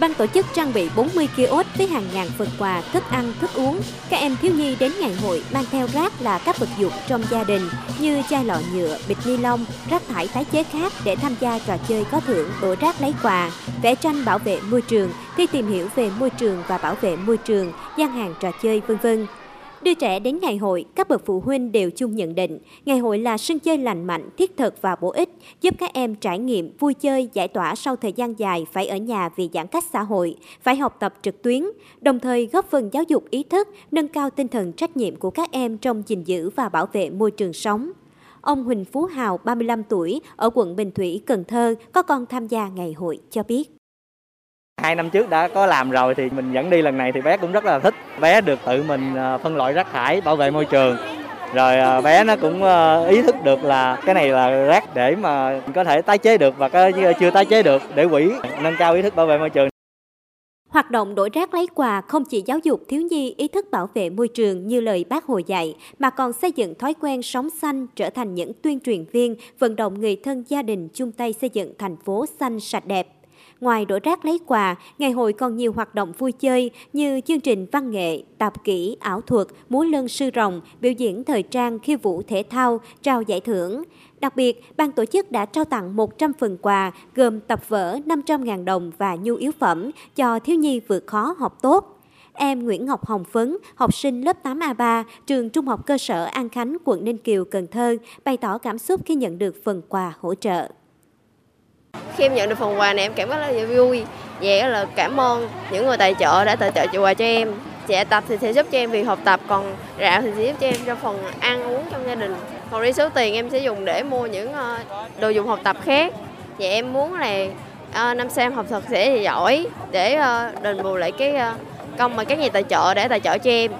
Ban tổ chức trang bị 40 kiosk với hàng ngàn phần quà, thức ăn, thức uống. Các em thiếu nhi đến ngày hội mang theo rác là các vật dụng trong gia đình như chai lọ nhựa, bịch ni lông, rác thải tái chế khác để tham gia trò chơi có thưởng đổ rác lấy quà, vẽ tranh bảo vệ môi trường, thi tìm hiểu về môi trường và bảo vệ môi trường, gian hàng trò chơi vân vân. Đưa trẻ đến ngày hội, các bậc phụ huynh đều chung nhận định, ngày hội là sân chơi lành mạnh, thiết thực và bổ ích, giúp các em trải nghiệm vui chơi, giải tỏa sau thời gian dài phải ở nhà vì giãn cách xã hội, phải học tập trực tuyến, đồng thời góp phần giáo dục ý thức, nâng cao tinh thần trách nhiệm của các em trong gìn giữ và bảo vệ môi trường sống. Ông Huỳnh Phú Hào, 35 tuổi, ở quận Bình Thủy, Cần Thơ, có con tham gia ngày hội cho biết. Hai năm trước đã có làm rồi thì mình dẫn đi lần này thì bé cũng rất là thích. Bé được tự mình à, phân loại rác thải, bảo vệ môi trường. Rồi à, bé nó cũng à, ý thức được là cái này là rác để mà có thể tái chế được và cái chưa tái chế được để quỷ nâng cao ý thức bảo vệ môi trường. Hoạt động đổi rác lấy quà không chỉ giáo dục thiếu nhi ý thức bảo vệ môi trường như lời bác Hồ dạy, mà còn xây dựng thói quen sống xanh trở thành những tuyên truyền viên, vận động người thân gia đình chung tay xây dựng thành phố xanh sạch đẹp. Ngoài đổ rác lấy quà, ngày hội còn nhiều hoạt động vui chơi như chương trình văn nghệ, tạp kỹ, ảo thuật, múa lân sư rồng, biểu diễn thời trang, khiêu vũ thể thao, trao giải thưởng. Đặc biệt, ban tổ chức đã trao tặng 100 phần quà gồm tập vở 500.000 đồng và nhu yếu phẩm cho thiếu nhi vượt khó học tốt. Em Nguyễn Ngọc Hồng Phấn, học sinh lớp 8A3, trường Trung học cơ sở An Khánh, quận Ninh Kiều, Cần Thơ, bày tỏ cảm xúc khi nhận được phần quà hỗ trợ. Khi em nhận được phần quà này em cảm rất là vui. Vậy là cảm ơn những người tài trợ đã tài trợ quà cho em. Chạy tập thì sẽ giúp cho em việc học tập, còn rạo thì sẽ giúp cho em cho phần ăn uống trong gia đình. Còn đi số tiền em sẽ dùng để mua những ờ, đồ dùng học tập khác. Vậy em muốn là ờ, năm sau em học thật sẽ giỏi để ờ, đền bù lại cái công mà các nhà tài trợ đã tài trợ cho em.